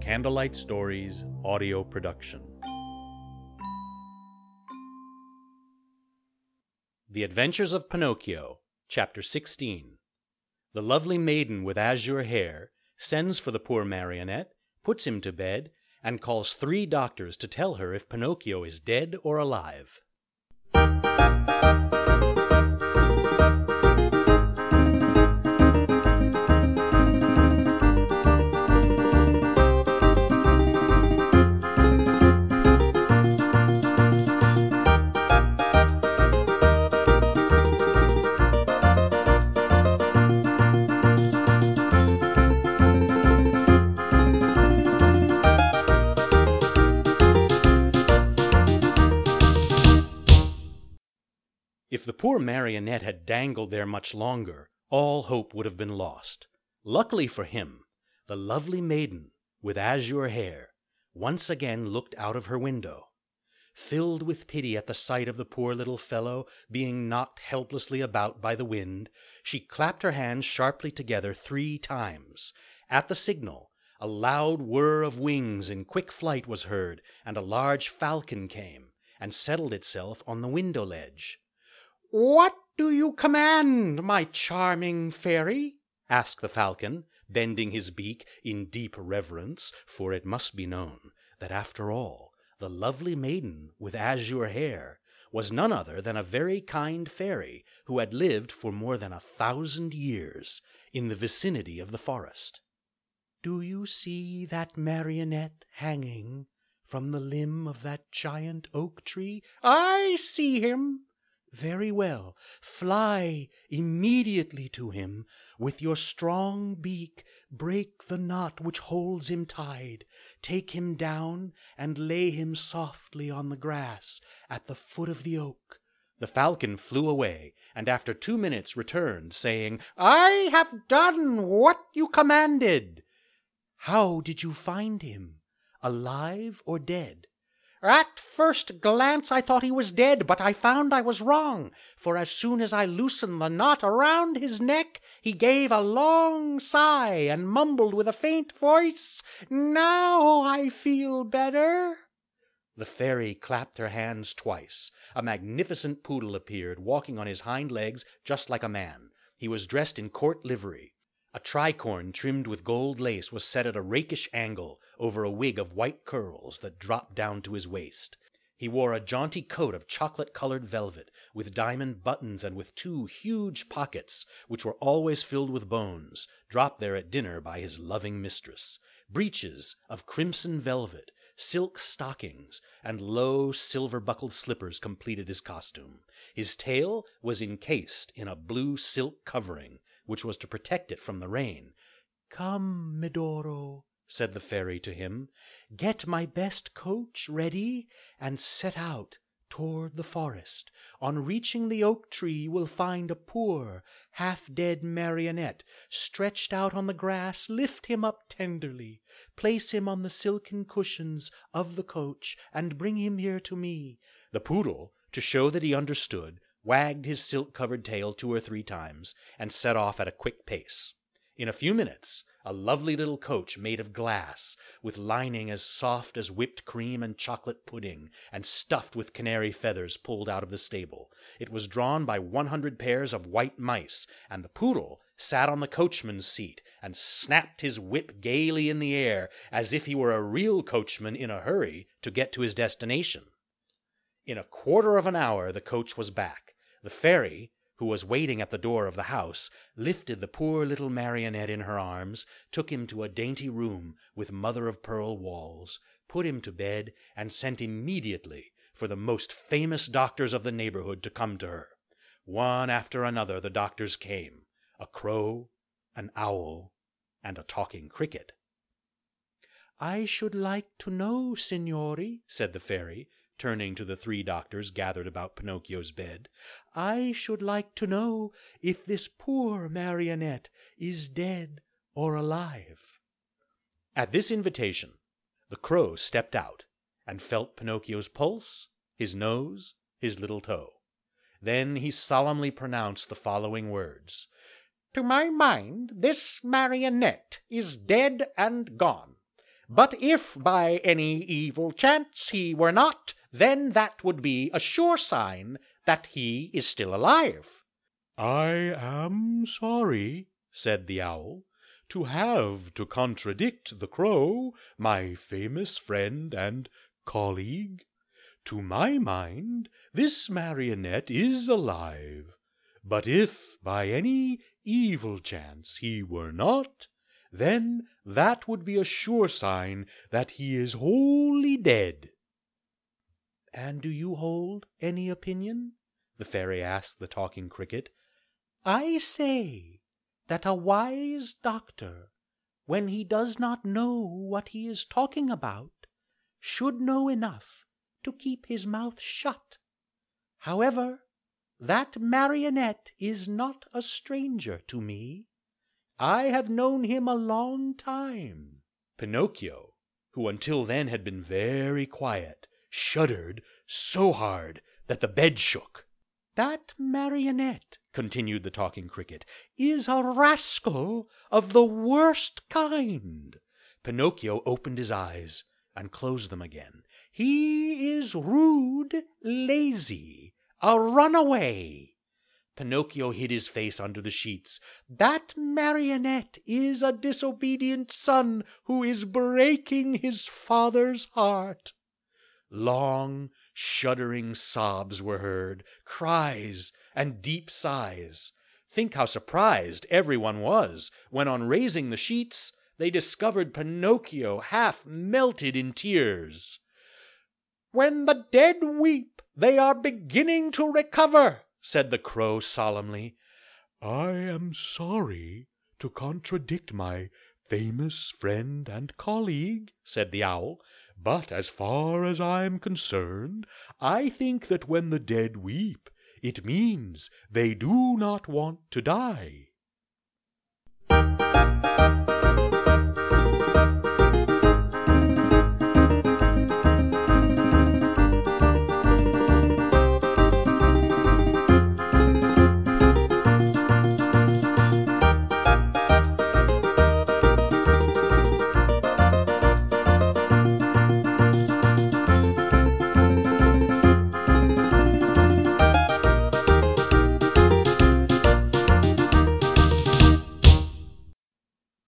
Candlelight Stories audio production. The Adventures of Pinocchio, Chapter 16. The lovely maiden with azure hair sends for the poor marionette, puts him to bed, and calls three doctors to tell her if Pinocchio is dead or alive. The poor marionette had dangled there much longer, all hope would have been lost. Luckily for him, the lovely maiden with azure hair once again looked out of her window. Filled with pity at the sight of the poor little fellow being knocked helplessly about by the wind, she clapped her hands sharply together three times. At the signal, a loud whir of wings in quick flight was heard, and a large falcon came and settled itself on the window ledge. What do you command, my charming fairy? asked the falcon, bending his beak in deep reverence, for it must be known that after all the lovely maiden with azure hair was none other than a very kind fairy who had lived for more than a thousand years in the vicinity of the forest. Do you see that marionette hanging from the limb of that giant oak tree? I see him. Very well. Fly immediately to him. With your strong beak, break the knot which holds him tied. Take him down and lay him softly on the grass at the foot of the oak. The falcon flew away, and after two minutes returned, saying, I have done what you commanded. How did you find him? Alive or dead? At first glance I thought he was dead, but I found I was wrong, for as soon as I loosened the knot around his neck, he gave a long sigh and mumbled with a faint voice, Now I feel better. The fairy clapped her hands twice. A magnificent poodle appeared, walking on his hind legs just like a man. He was dressed in court livery. A tricorn trimmed with gold lace was set at a rakish angle over a wig of white curls that dropped down to his waist. He wore a jaunty coat of chocolate colored velvet, with diamond buttons and with two huge pockets, which were always filled with bones, dropped there at dinner by his loving mistress, breeches of crimson velvet, silk stockings, and low silver buckled slippers completed his costume. His tail was encased in a blue silk covering, which was to protect it from the rain. Come, Medoro, said the fairy to him, get my best coach ready and set out toward the forest. On reaching the oak tree, you will find a poor, half dead marionette stretched out on the grass. Lift him up tenderly, place him on the silken cushions of the coach, and bring him here to me. The poodle, to show that he understood, wagged his silk covered tail two or three times, and set off at a quick pace. In a few minutes, a lovely little coach made of glass, with lining as soft as whipped cream and chocolate pudding, and stuffed with canary feathers, pulled out of the stable. It was drawn by one hundred pairs of white mice, and the poodle sat on the coachman's seat and snapped his whip gaily in the air, as if he were a real coachman in a hurry to get to his destination. In a quarter of an hour the coach was back. The fairy, who was waiting at the door of the house, lifted the poor little marionette in her arms, took him to a dainty room with mother of pearl walls, put him to bed, and sent immediately for the most famous doctors of the neighborhood to come to her. One after another the doctors came a crow, an owl, and a talking cricket. I should like to know, signori, said the fairy, turning to the three doctors gathered about Pinocchio's bed, I should like to know if this poor marionette is dead or alive. At this invitation, the crow stepped out and felt Pinocchio's pulse, his nose, his little toe. Then he solemnly pronounced the following words To my mind, this marionette is dead and gone. But if by any evil chance he were not, then that would be a sure sign that he is still alive. I am sorry, said the owl, to have to contradict the crow, my famous friend and colleague. To my mind, this marionette is alive. But if by any evil chance he were not, then that would be a sure sign that he is wholly dead. And do you hold any opinion? the fairy asked the talking cricket. I say that a wise doctor, when he does not know what he is talking about, should know enough to keep his mouth shut. However, that marionette is not a stranger to me. I have known him a long time. Pinocchio, who until then had been very quiet, shuddered so hard that the bed shook. That marionette, continued the talking cricket, is a rascal of the worst kind. Pinocchio opened his eyes and closed them again. He is rude, lazy, a runaway. Pinocchio hid his face under the sheets. That marionette is a disobedient son who is breaking his father's heart. Long, shuddering sobs were heard, cries, and deep sighs. Think how surprised everyone was when, on raising the sheets, they discovered Pinocchio half melted in tears. When the dead weep, they are beginning to recover, said the crow solemnly. I am sorry to contradict my famous friend and colleague, said the owl, but as far as I'm concerned, I think that when the dead weep, it means they do not want to die.